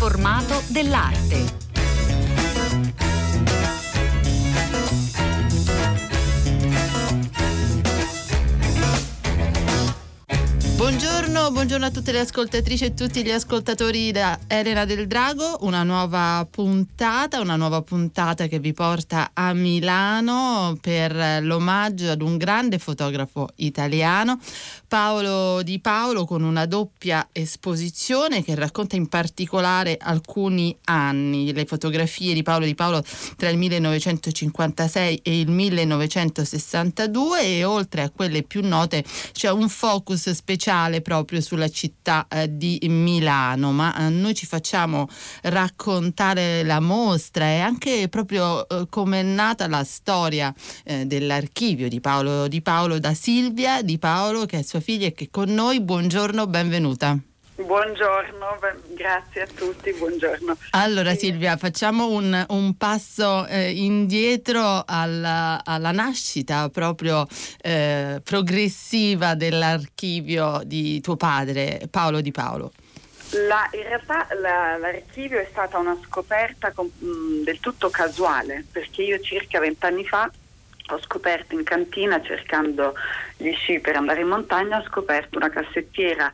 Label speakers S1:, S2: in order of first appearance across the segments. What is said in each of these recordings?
S1: informato dell'arte.
S2: A tutte le ascoltatrici e tutti gli ascoltatori da Elena del Drago, una nuova puntata, una nuova puntata che vi porta a Milano per l'omaggio ad un grande fotografo italiano, Paolo Di Paolo, con una doppia esposizione che racconta in particolare alcuni anni, le fotografie di Paolo Di Paolo tra il 1956 e il 1962 e oltre a quelle più note c'è un focus speciale proprio sulla città eh, di Milano, ma eh, noi ci facciamo raccontare la mostra e anche proprio eh, come è nata la storia eh, dell'archivio di Paolo, di Paolo da Silvia Di Paolo, che è sua figlia e che è con noi. Buongiorno, benvenuta.
S3: Buongiorno, grazie a tutti, buongiorno.
S2: Allora Silvia, facciamo un, un passo eh, indietro alla, alla, nascita proprio eh, progressiva dell'archivio di tuo padre, Paolo Di Paolo.
S3: La, in realtà la, l'archivio è stata una scoperta con, mh, del tutto casuale, perché io circa vent'anni fa ho scoperto in cantina, cercando gli sci per andare in montagna, ho scoperto una cassettiera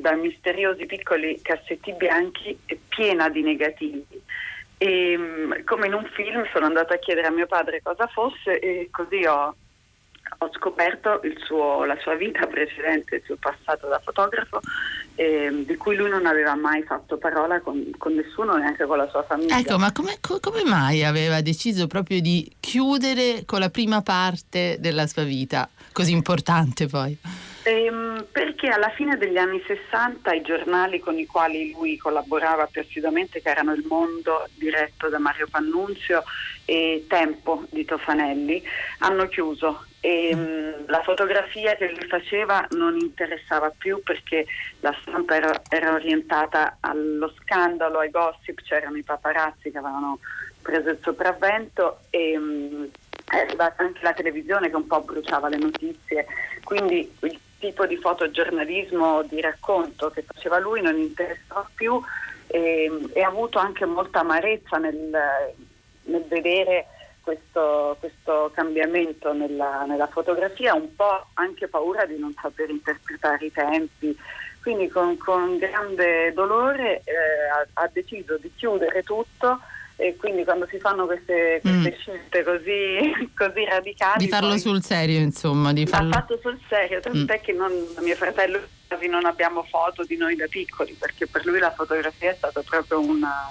S3: da misteriosi piccoli cassetti bianchi piena di negativi. E, mm, come in un film sono andata a chiedere a mio padre cosa fosse e così ho, ho scoperto suo, la sua vita precedente, il suo passato da fotografo, eh, di cui lui non aveva mai fatto parola con, con, nessuno, neanche con la sua famiglia.
S2: Ecco, ma come, come mai aveva deciso proprio di chiudere con la prima parte della sua vita, così importante poi?
S3: Ehm, perché alla fine degli anni 60 i giornali con i quali lui collaborava più assiduamente, che erano Il Mondo diretto da Mario Pannunzio e Tempo di Tofanelli, hanno chiuso. E mh, la fotografia che lui faceva non interessava più perché la stampa era, era orientata allo scandalo, ai gossip, c'erano i paparazzi che avevano preso il sopravvento e mh, anche la televisione che un po' bruciava le notizie, quindi il tipo di fotogiornalismo di racconto che faceva lui non interessava più e, e ha avuto anche molta amarezza nel, nel vedere questo, questo cambiamento nella, nella, fotografia, un po' anche paura di non saper interpretare i tempi. Quindi con, con grande dolore eh, ha, ha deciso di chiudere tutto e quindi quando si fanno queste, queste mm. scelte così, così, radicali...
S2: Di farlo sul serio insomma. Di farlo...
S3: Fatto sul serio, tant'è mm. che non, mio fratello quasi non abbiamo foto di noi da piccoli perché per lui la fotografia è stato proprio una,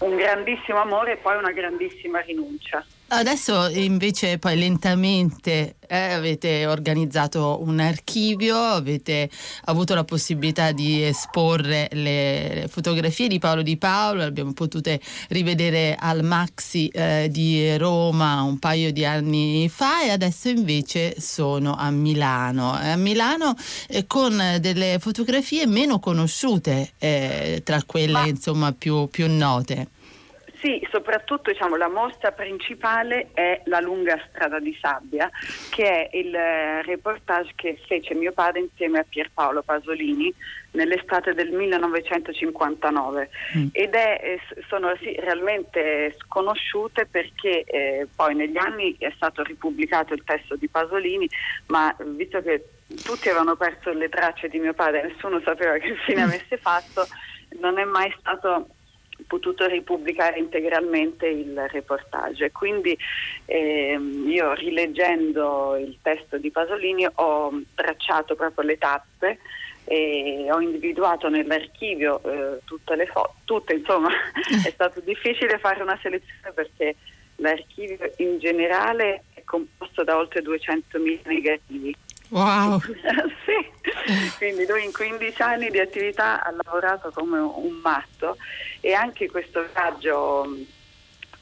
S3: un grandissimo amore e poi una grandissima rinuncia.
S2: Adesso invece poi lentamente eh, avete organizzato un archivio, avete avuto la possibilità di esporre le fotografie di Paolo Di Paolo, abbiamo potute rivedere al Maxi eh, di Roma un paio di anni fa e adesso invece sono a Milano. A Milano eh, con delle fotografie meno conosciute eh, tra quelle Ma... insomma più, più note.
S3: Sì, soprattutto diciamo, la mostra principale è La lunga strada di sabbia, che è il eh, reportage che fece mio padre insieme a Pierpaolo Pasolini nell'estate del 1959 mm. ed è, eh, sono sì, realmente sconosciute perché eh, poi negli anni è stato ripubblicato il testo di Pasolini, ma visto che tutti avevano perso le tracce di mio padre, nessuno sapeva che fine mm. avesse fatto, non è mai stato potuto ripubblicare integralmente il reportage. Quindi ehm, io rileggendo il testo di Pasolini ho tracciato proprio le tappe e ho individuato nell'archivio eh, tutte le foto, tutte insomma è stato difficile fare una selezione perché l'archivio in generale è composto da oltre 200.000 negativi.
S2: Wow!
S3: sì, quindi lui in 15 anni di attività ha lavorato come un matto e anche questo viaggio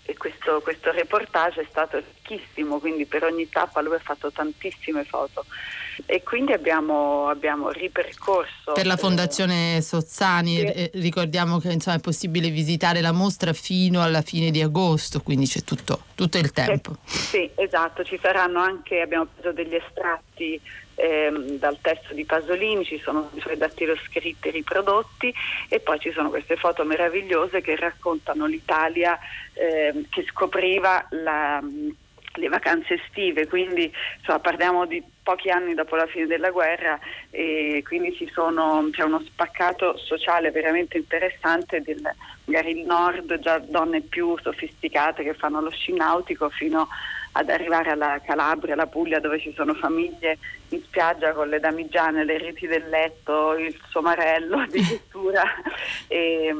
S3: e questo, questo reportage è stato ricchissimo, quindi per ogni tappa lui ha fatto tantissime foto e quindi abbiamo, abbiamo ripercorso.
S2: Per la Fondazione Sozzani sì. eh, ricordiamo che insomma, è possibile visitare la mostra fino alla fine di agosto, quindi c'è tutto, tutto il tempo.
S3: Sì, sì, esatto, ci saranno anche, abbiamo preso degli estratti ehm, dal testo di Pasolini, ci sono i suoi dattiloscritti riprodotti e poi ci sono queste foto meravigliose che raccontano l'Italia ehm, che scopriva la le vacanze estive, quindi insomma, parliamo di pochi anni dopo la fine della guerra e quindi sono, c'è uno spaccato sociale veramente interessante del magari il nord, già donne più sofisticate che fanno lo sci nautico fino ad arrivare alla Calabria, alla Puglia dove ci sono famiglie in spiaggia con le damigiane, le reti del letto, il somarello addirittura. e,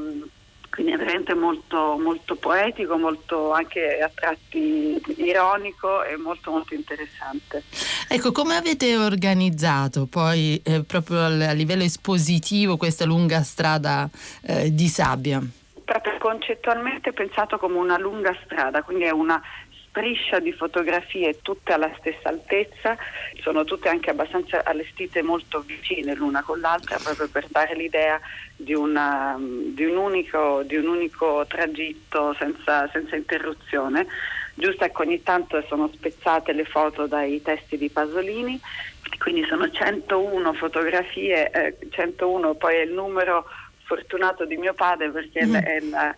S3: quindi è veramente molto, molto poetico, molto anche a tratti ironico e molto molto interessante.
S2: Ecco, come avete organizzato poi eh, proprio a livello espositivo questa lunga strada eh, di sabbia?
S3: Proprio concettualmente pensato come una lunga strada, quindi è una striscia di fotografie tutte alla stessa altezza, sono tutte anche abbastanza allestite molto vicine l'una con l'altra proprio per dare l'idea di, una, di, un, unico, di un, unico, tragitto senza, senza interruzione. Giusto ecco, ogni tanto sono spezzate le foto dai testi di Pasolini, quindi sono 101 fotografie, eh, 101 poi è il numero fortunato di mio padre perché mm. è la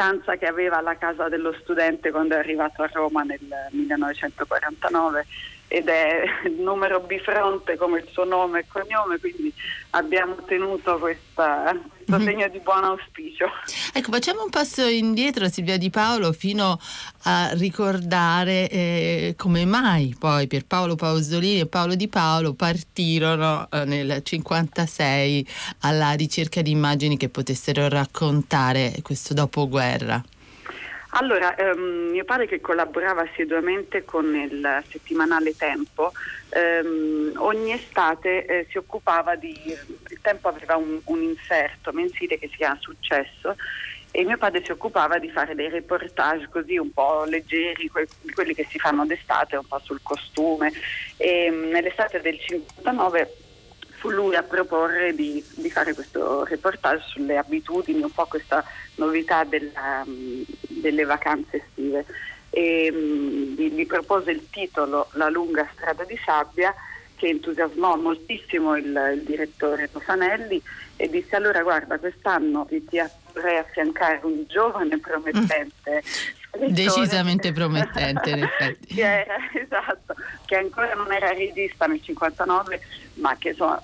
S3: stanza che aveva alla casa dello studente quando è arrivato a Roma nel 1949 ed è il numero bifronte come il suo nome e cognome, quindi abbiamo tenuto questa, questo mm-hmm. segno di buon auspicio.
S2: Ecco, facciamo un passo indietro, Silvia Di Paolo, fino a ricordare eh, come mai poi per Paolo Pasolini e Paolo Di Paolo partirono eh, nel 1956 alla ricerca di immagini che potessero raccontare questo dopoguerra.
S3: Allora, ehm, mio padre che collaborava assiduamente con il settimanale Tempo, ehm, ogni estate eh, si occupava di... Il Tempo aveva un, un inserto mensile che si chiama Successo e mio padre si occupava di fare dei reportage così un po' leggeri, que- quelli che si fanno d'estate, un po' sul costume. E, mm, nell'estate del 59 fu lui a proporre di, di, fare questo reportage sulle abitudini, un po' questa novità della, delle vacanze estive. E, gli, gli propose il titolo La lunga strada di sabbia che entusiasmò moltissimo il, il direttore Tofanelli e disse allora guarda quest'anno ti vorrei affiancare un giovane promettente
S2: decisamente promettente in effetti.
S3: Che era, esatto, che ancora non era regista nel 59 ma che insomma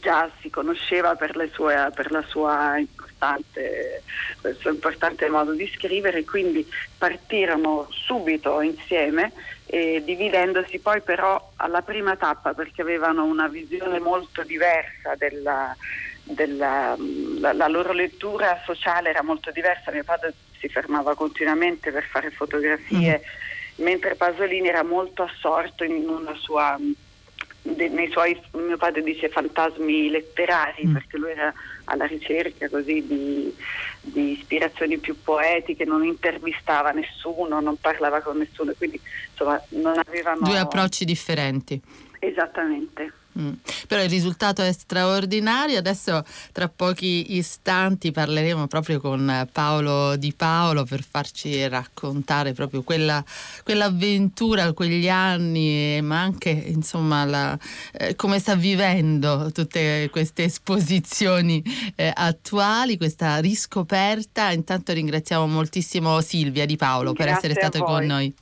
S3: già si conosceva per, sue, per la sua importante, il suo importante modo di scrivere. Quindi partirono subito insieme eh, dividendosi poi però alla prima tappa perché avevano una visione molto diversa della, della la, la loro lettura sociale era molto diversa mio padre si fermava continuamente per fare fotografie mm. mentre Pasolini era molto assorto in una sua nei suoi, mio padre dice fantasmi letterari mm. perché lui era alla ricerca così di, di, ispirazioni più poetiche, non intervistava nessuno, non parlava con nessuno, quindi insomma non avevano...
S2: Due approcci differenti.
S3: Esattamente.
S2: Mm. Però il risultato è straordinario. Adesso tra pochi istanti parleremo proprio con Paolo Di Paolo per farci raccontare proprio quella, quell'avventura, quegli anni, ma anche insomma la, eh, come sta vivendo tutte queste esposizioni eh, attuali, questa riscoperta. Intanto ringraziamo moltissimo Silvia Di Paolo Grazie per essere stata con noi.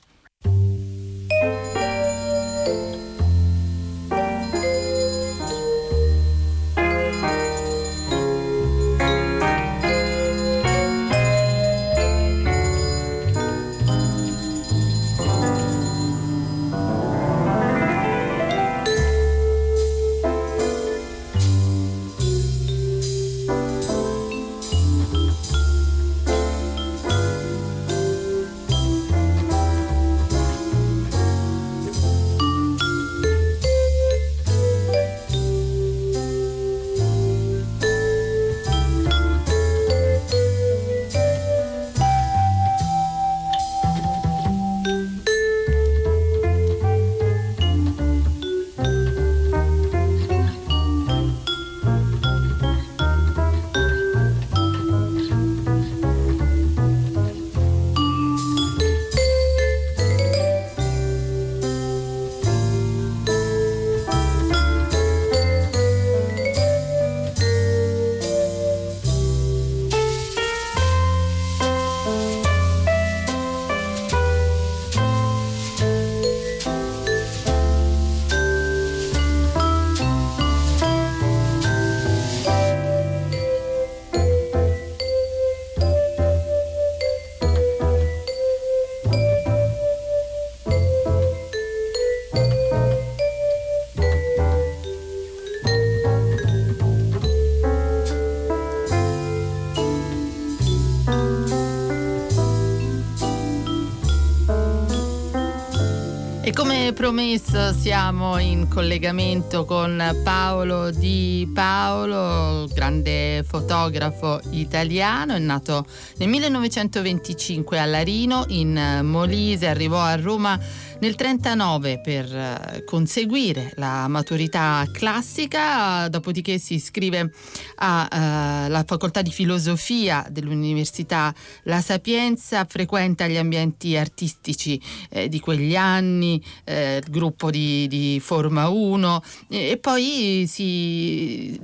S2: Promesso siamo in collegamento con Paolo Di Paolo, grande fotografo italiano, è nato nel 1925 a Larino in Molise, arrivò a Roma nel 1939 per eh, conseguire la maturità classica, dopodiché si iscrive alla uh, facoltà di filosofia dell'Università La Sapienza, frequenta gli ambienti artistici eh, di quegli anni, eh, il gruppo di, di Forma 1 e, e poi si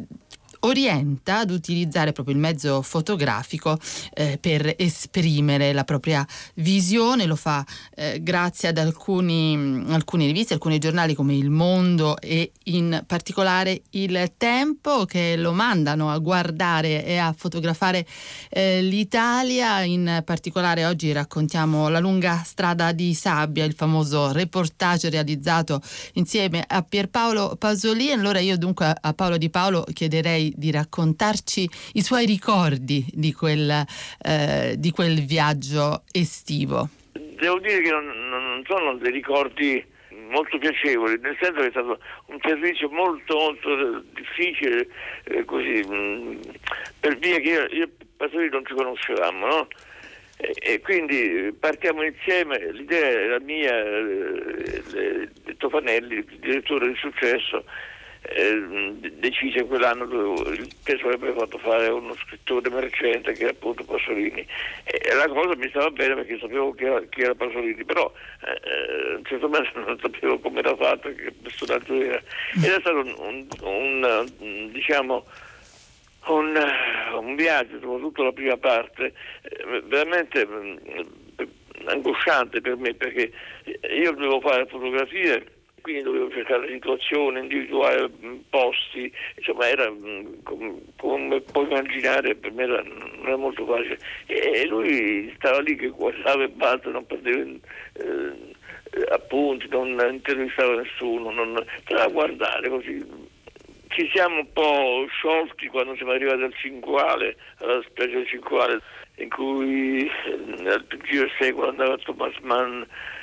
S2: orienta ad utilizzare proprio il mezzo fotografico eh, per esprimere la propria visione, lo fa eh, grazie ad alcuni, alcune riviste, alcuni giornali come Il Mondo e in particolare Il Tempo che lo mandano a guardare e a fotografare eh, l'Italia, in particolare oggi raccontiamo la lunga strada di sabbia, il famoso reportage realizzato insieme a Pierpaolo Pasolini. Allora io dunque a Paolo Di Paolo chiederei di raccontarci i suoi ricordi di quel, eh, di quel viaggio estivo.
S4: Devo dire che non, non sono dei ricordi molto piacevoli, nel senso che è stato un servizio molto molto difficile, eh, così, mh, mm, per via che io, io e Pasolini non ci conoscevamo, no? E, e, quindi partiamo insieme, l'idea era mia, eh, Tofanelli, direttore di successo, eh, decise quell'anno che avrebbe fatto fare uno scrittore emergente che era appunto Pasolini. E la cosa mi stava bene perché sapevo chi era, chi era Pasolini però eh, un certo momento non sapevo come era fatto che personaggio era. Ed è stato un, un, un diciamo un, un, viaggio soprattutto la prima parte eh, veramente angosciante per me perché io dovevo fare fotografie quindi dovevo cercare situazioni, individuare mm, posti, insomma era mm, come, puoi immaginare per me era, non era molto facile e, lui stava lì che guardava e basta, non perdeva eh, appunti, non intervistava nessuno, non, stava a guardare così. Ci siamo un po' sciolti quando siamo arrivati al Cinquale, alla spiaggia del Cinquale, in cui eh, giro secolo andava Thomas Mann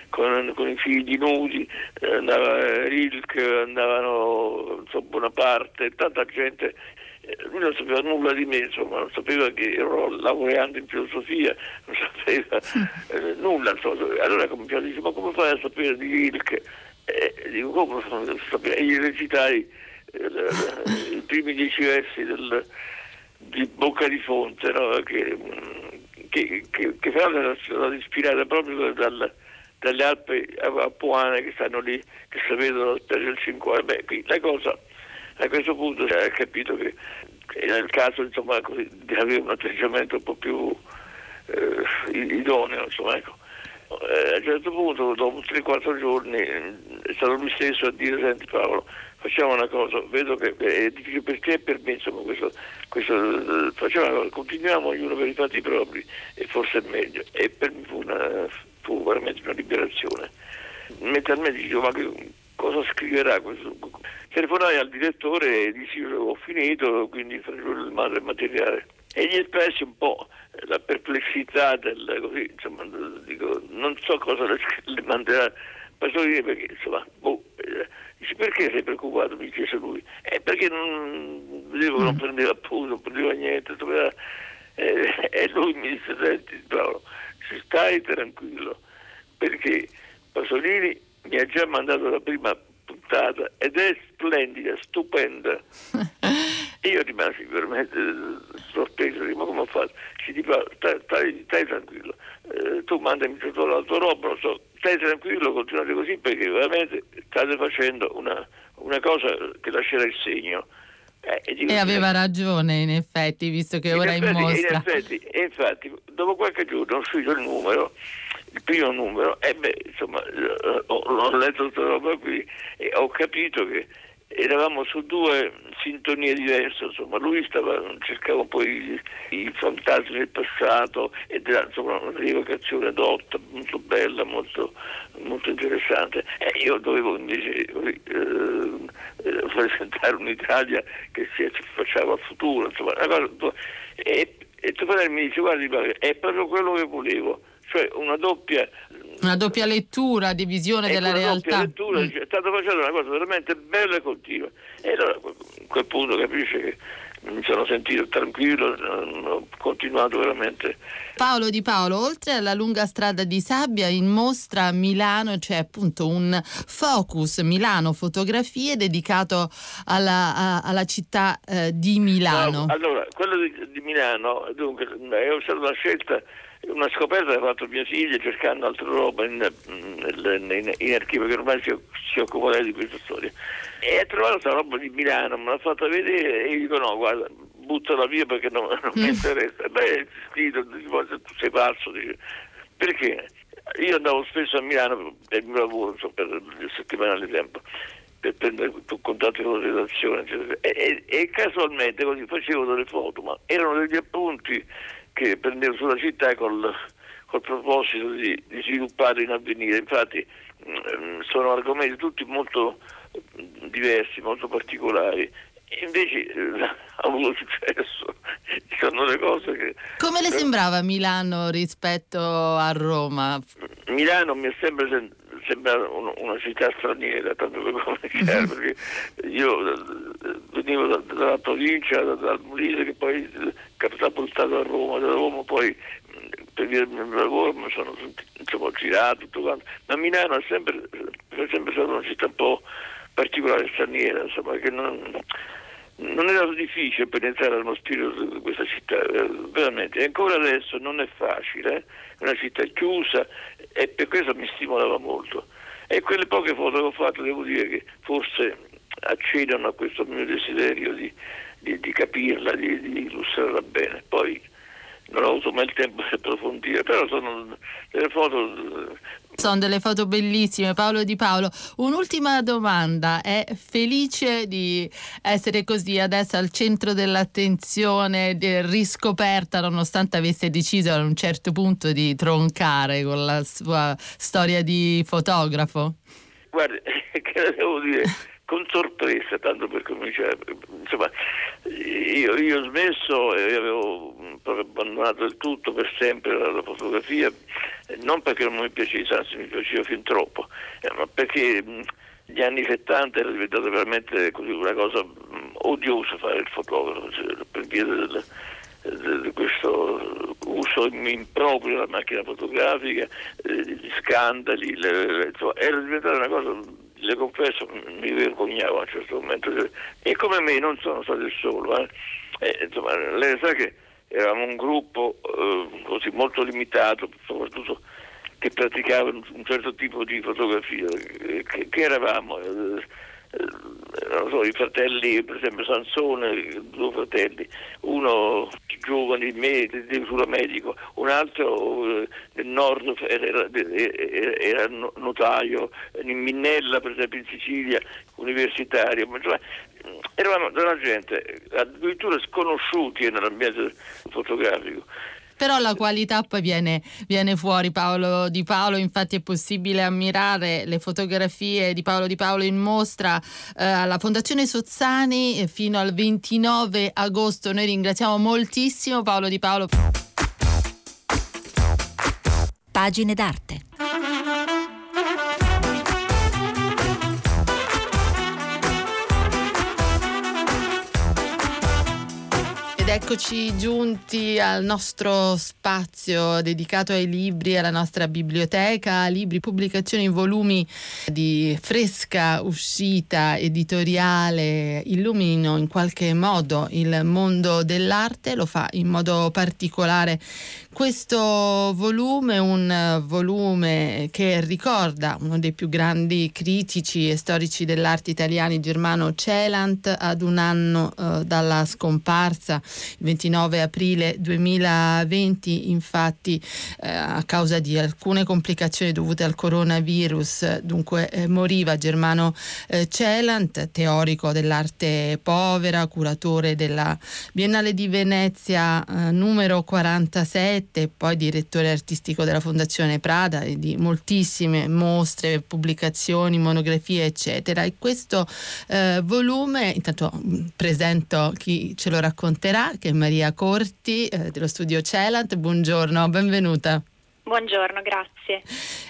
S4: con, con, i figli nudi, eh, andava Rilk, andavano insomma, Bonaparte, tanta gente. Eh, lui non sapeva nulla di me, insomma, non sapeva che ero laureando in filosofia, non sapeva eh, nulla. Insomma. Allora cominciò a dire, ma come fai a sapere di Rilke? Eh, dico, come non sapere? E gli recitai eh, i primi dieci versi del, di Bocca di Fonte, no? che, che, che, che fra l'altro era stata ispirata proprio dal dalle Alpi Apuane che stanno lì, che si vedono per il 5 Beh, qui la cosa a questo punto si è capito che era il caso insomma, così, di avere un atteggiamento un po' più eh, idoneo. Insomma, ecco. eh, a un certo punto, dopo 3-4 giorni, è stato lui stesso a dire: Senti Paolo, facciamo una cosa, vedo che è difficile per te e per me, insomma, questo, questo, facciamo una cosa, continuiamo ognuno per i fatti propri e forse è meglio. E per me fu una fu veramente una liberazione. Mentalmente dicevo, ma che, cosa scriverà questo? Telefonai al direttore e dissi ho finito, quindi facevo il materiale. E gli espressi un po' la perplessità del così, insomma, dico, non so cosa le, le manderà Pasolini perché insomma, boh, eh, dice perché sei preoccupato? mi chiese lui. Eh, perché non vedevo non mm. prendeva appunto, non prendeva niente, doveva, eh, e lui mi disse, senti Paolo, stai tranquillo, perché Pasolini mi ha già mandato la prima puntata ed è splendida, stupenda. io rimasi veramente sorpreso, ma come ho fatto? Ci dico, stai, stai, stai tranquillo, eh, tu mandami tutto la tua roba, lo so, stai tranquillo, continuate così perché veramente state facendo una, una cosa che lascerà il segno.
S2: Eh, e, e aveva ragione in effetti, visto che
S4: in
S2: ora
S4: effetti,
S2: in mostra.
S4: In effetti, infatti, dopo qualche giorno ho uscito il numero, il primo numero, e beh, insomma, ho, ho letto questa roba qui e ho capito che eravamo su due sintonie diverse, insomma, lui stava, cercava un po' i, fantasmi del passato ed era insomma, una rievocazione dotta, molto bella, molto, molto interessante. E io dovevo invece eh, eh, presentare un'Italia che si faceva al futuro, insomma, cosa, e, e Tofanelli mi dice guardi è proprio quello che volevo, cioè una doppia
S2: una doppia lettura di visione della
S4: una
S2: realtà.
S4: Doppia lettura, mm. State facendo una cosa veramente bella e continua. E allora a quel punto capisce che mi sono sentito tranquillo, ho continuato veramente.
S2: Paolo Di Paolo, oltre alla lunga strada di sabbia, in mostra a Milano c'è appunto un focus Milano Fotografie dedicato alla, a, alla città eh, di Milano.
S4: No, allora, quello di, di Milano, dunque, è stata una scelta una scoperta che ha fatto mia figlia cercando altra roba in, in, in, in archivio che ormai si, si occupa di questa storia e ha trovato questa roba di Milano me l'ha fatta vedere e io dico no guarda buttala via perché non, non mi mm. interessa beh scritto tu sei pazzo dice. perché io andavo spesso a Milano per il mio lavoro so, per le settimane di tempo per prendere contatti con la redazione e, e, e, casualmente così facevo delle foto ma erano degli appunti che prendevo sulla città col, col proposito di, di sviluppare in avvenire. Infatti mm, sono argomenti tutti molto diversi, molto particolari. Invece eh, ha avuto successo, sono le cose che...
S2: Come le sembrava Milano rispetto a Roma?
S4: Milano mi è sempre sembra una città straniera, tanto cominciare, perché io eh, venivo da, dalla provincia, da, dal Molise, che poi catapultato a Roma, da Roma poi per del mio lavoro mi sono insomma, girato, tutto quanto. ma Milano è sempre, è sempre stata una città un po' particolare, straniera, insomma, che non, non era difficile penetrare nello spirito di questa città, eh, veramente, ancora adesso non è facile, è una città chiusa e per questo mi stimolava molto. E quelle poche foto che ho fatto devo dire che forse accedono a questo mio desiderio di, di, di capirla, di, di illustrarla bene. Poi non ho avuto mai il tempo di approfondire, però sono delle foto
S2: sono delle foto bellissime, Paolo Di Paolo. Un'ultima domanda, è felice di essere così adesso al centro dell'attenzione, riscoperta nonostante avesse deciso ad un certo punto di troncare con la sua storia di fotografo?
S4: Guardi, che devo dire? Con sorpresa, tanto per cominciare. Insomma, io, io ho smesso e avevo abbandonato del tutto per sempre la, la fotografia, non perché non mi piaceva, anzi mi piaceva fin troppo, eh, ma perché gli anni 70 era diventata veramente così, una cosa odiosa fare il fotografo, cioè, per via di questo uso improprio della macchina fotografica, eh, gli scandali, le, le, insomma, era diventata una cosa le confesso, mi vergognavo a un certo momento. E come me non sono stato il solo. Eh. Eh, insomma, lei sa che eravamo un gruppo eh, così molto limitato, soprattutto che praticava un certo tipo di fotografia. Eh, che, che eravamo? Eh, so, i fratelli, per esempio Sansone, due fratelli, uno giovane di me, di solo medico, un altro eh, del nord era, era, era, notaio, in Minnella per esempio in Sicilia, universitario, cioè, eravamo della gente addirittura sconosciuti nell'ambiente fotografico
S2: però la qualità poi viene, viene, fuori Paolo Di Paolo, infatti è possibile ammirare le fotografie di Paolo Di Paolo in mostra eh, alla Fondazione Sozzani eh, fino al 29 agosto. Noi ringraziamo moltissimo Paolo Di Paolo.
S1: Pagine d'arte.
S2: Eccoci giunti al nostro spazio dedicato ai libri, alla nostra biblioteca, libri, pubblicazioni, volumi di fresca uscita editoriale illuminino in qualche modo il mondo dell'arte, lo fa in modo particolare questo volume, un volume che ricorda uno dei più grandi critici e storici dell'arte italiani, Germano Celant, ad un anno eh, dalla scomparsa, il 29 aprile 2020, infatti eh, a causa di alcune complicazioni dovute al coronavirus, dunque eh, moriva Germano eh, Celant, teorico dell'arte povera, curatore della Biennale di Venezia eh, numero 47 e poi direttore artistico della Fondazione Prada e di moltissime mostre, pubblicazioni, monografie, eccetera. E questo eh, volume, intanto mm, presento chi ce lo racconterà, che è Maria Corti eh, dello studio Celant. Buongiorno, benvenuta.
S5: Buongiorno, grazie.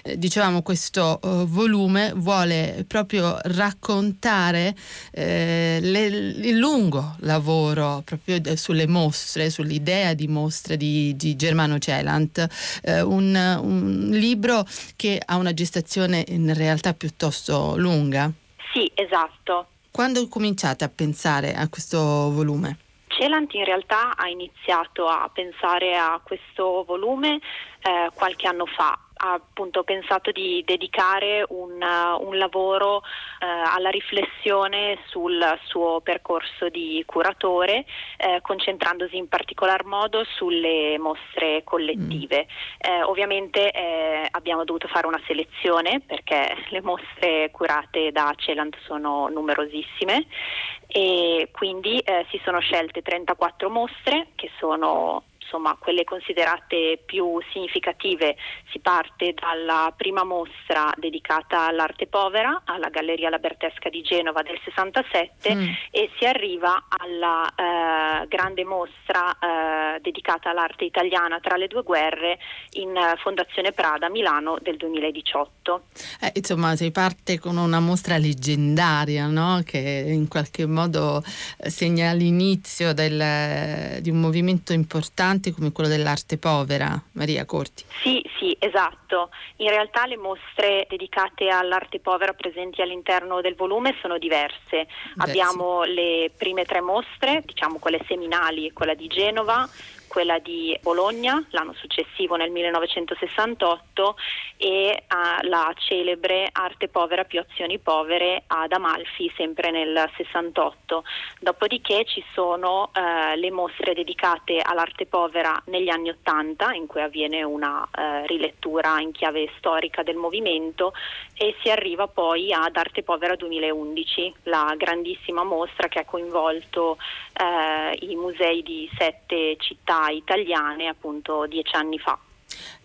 S2: Eh, dicevamo, questo uh, volume vuole proprio raccontare eh, le, il lungo lavoro proprio sulle mostre, sull'idea di mostre di, di Germano Celant, eh, un, un libro che ha una gestazione in realtà piuttosto lunga.
S5: Sì, esatto.
S2: Quando cominciate a pensare a questo volume?
S5: Celant in realtà ha iniziato a pensare a questo volume eh, qualche anno fa ha appunto pensato di dedicare un, un lavoro eh, alla riflessione sul suo percorso di curatore, eh, concentrandosi in particolar modo sulle mostre collettive. Mm. Ovviamente abbiamo dovuto fare una selezione perché le mostre curate da Celant sono numerosissime e quindi si sono scelte 34 mostre che sono insomma quelle considerate più significative si parte dalla prima mostra dedicata all'arte povera alla Galleria Labertesca di Genova del 67 mm. e si arriva alla eh, grande mostra eh, dedicata all'arte italiana tra le due guerre in Fondazione Prada a Milano del 2018.
S2: Eh, insomma si parte con una mostra leggendaria no? che in qualche modo eh, segna l'inizio del, di un movimento importante importanti come quello dell'arte povera, Maria Corti.
S5: Sì, sì, esatto. In realtà le mostre dedicate all'arte povera presenti all'interno del volume sono diverse. Beh, Abbiamo le prime tre mostre, diciamo quelle seminali, quella di Genova, quella di Bologna l'anno successivo nel 1968 e uh, la celebre Arte povera più azioni povere ad Amalfi sempre nel 68. Dopodiché ci sono uh, le mostre dedicate all'arte povera negli anni 80 in cui avviene una uh, rilettura in chiave storica del movimento e si arriva poi ad Arte povera 2011, la grandissima mostra che ha coinvolto i musei di sette città italiane appunto dieci anni fa.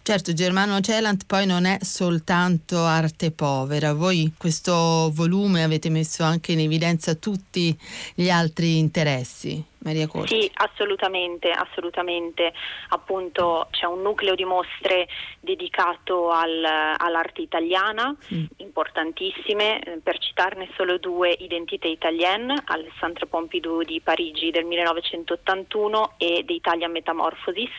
S2: Certo, Germano Celant poi non è soltanto arte povera, voi questo volume avete messo anche in evidenza tutti gli altri interessi. Maria Corti.
S5: Sì, assolutamente, assolutamente. Appunto c'è un nucleo di mostre dedicato al, all'arte italiana, mm. importantissime, per citarne solo due, Identité italienne, Alessandro Pompidou di Parigi del 1981 e The Italian Metamorphosis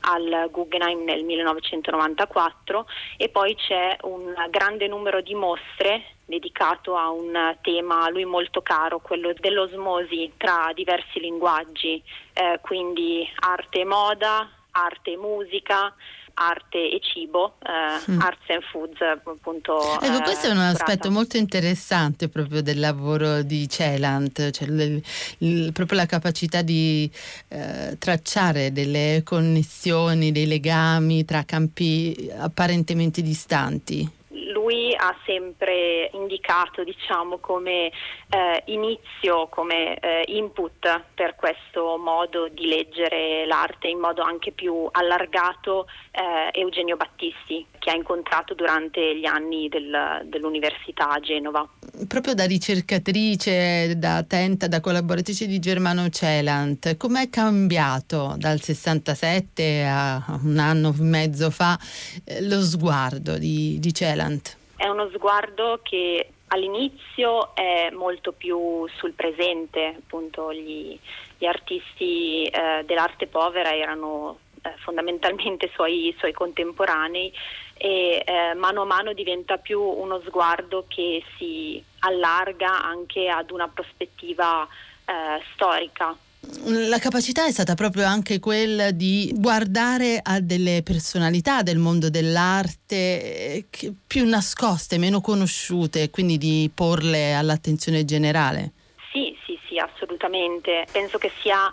S5: al Guggenheim nel 1994 e poi c'è un grande numero di mostre dedicato a un tema a lui molto caro, quello dell'osmosi tra diversi linguaggi, eh, quindi arte e moda, arte e musica, arte e cibo, eh, mm. arts and foods appunto.
S2: Ecco, eh, questo è un aspetto molto interessante proprio del lavoro di Celant, cioè il, il, proprio la capacità di eh, tracciare delle connessioni, dei legami tra campi apparentemente distanti
S5: lui ha sempre indicato diciamo, come eh, inizio, come eh, input per questo modo di leggere l'arte in modo anche più allargato eh, Eugenio Battisti che ha incontrato durante gli anni del, dell'università a Genova.
S2: Proprio da ricercatrice, da attenta, da collaboratrice di Germano Celant, com'è cambiato dal 67 a un anno e mezzo fa eh, lo sguardo di, di Celant?
S5: È uno sguardo che all'inizio è molto più sul presente, appunto gli, gli artisti eh, dell'arte povera erano eh, fondamentalmente suoi, suoi, contemporanei e eh, mano a mano diventa più uno sguardo che si allarga anche ad una prospettiva eh, storica
S2: la capacità è stata proprio anche quella di guardare a delle personalità del mondo dell'arte eh, più nascoste, meno conosciute, quindi di porle all'attenzione generale.
S5: Sì, sì, sì, assolutamente. Penso che sia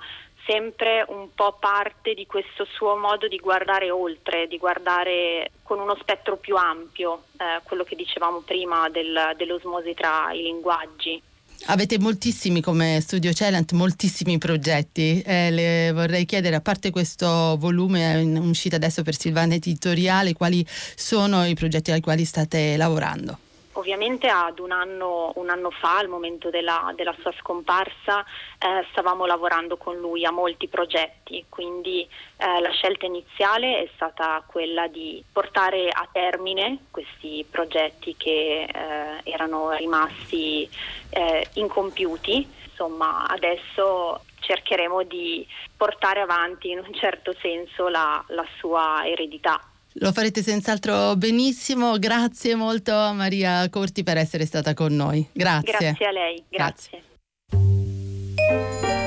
S5: sempre un po' parte di questo suo modo di guardare oltre, di guardare con uno spettro più ampio, eh, quello che dicevamo prima del, dell'osmosi tra i linguaggi.
S2: Avete moltissimi come Studio Celent, moltissimi progetti. Eh, le vorrei chiedere, a parte questo volume in uscita adesso per Silvana Editoriale, quali sono i progetti ai quali state lavorando?
S5: Ovviamente ad un anno, un anno fa, al momento della, della sua scomparsa, eh, stavamo lavorando con lui a molti progetti, quindi eh, la scelta iniziale è stata quella di portare a termine questi progetti che eh, erano rimasti eh, incompiuti. Insomma, adesso cercheremo di portare avanti in un certo senso la, la sua eredità.
S2: Lo farete senz'altro benissimo. Grazie molto a Maria Corti per essere stata con noi. Grazie.
S5: Grazie a lei. Grazie.
S2: Grazie.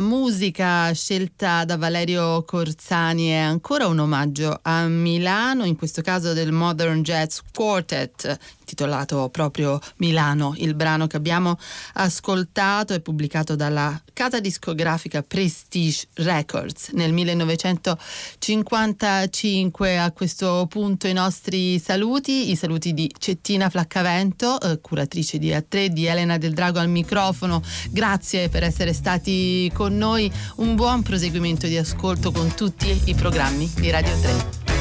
S2: Musica scelta da Valerio Corsani è ancora un omaggio a Milano, in questo caso del Modern Jazz Quartet, intitolato proprio Milano. Il brano che abbiamo ascoltato è pubblicato dalla casa discografica Prestige Records nel 1955. A questo punto i nostri saluti, i saluti di Cettina Flaccavento, eh, curatrice di A3, di Elena del Drago al microfono. Grazie per essere stati con noi. Un buon proseguimento di ascolto con tutti i programmi di Radio 3.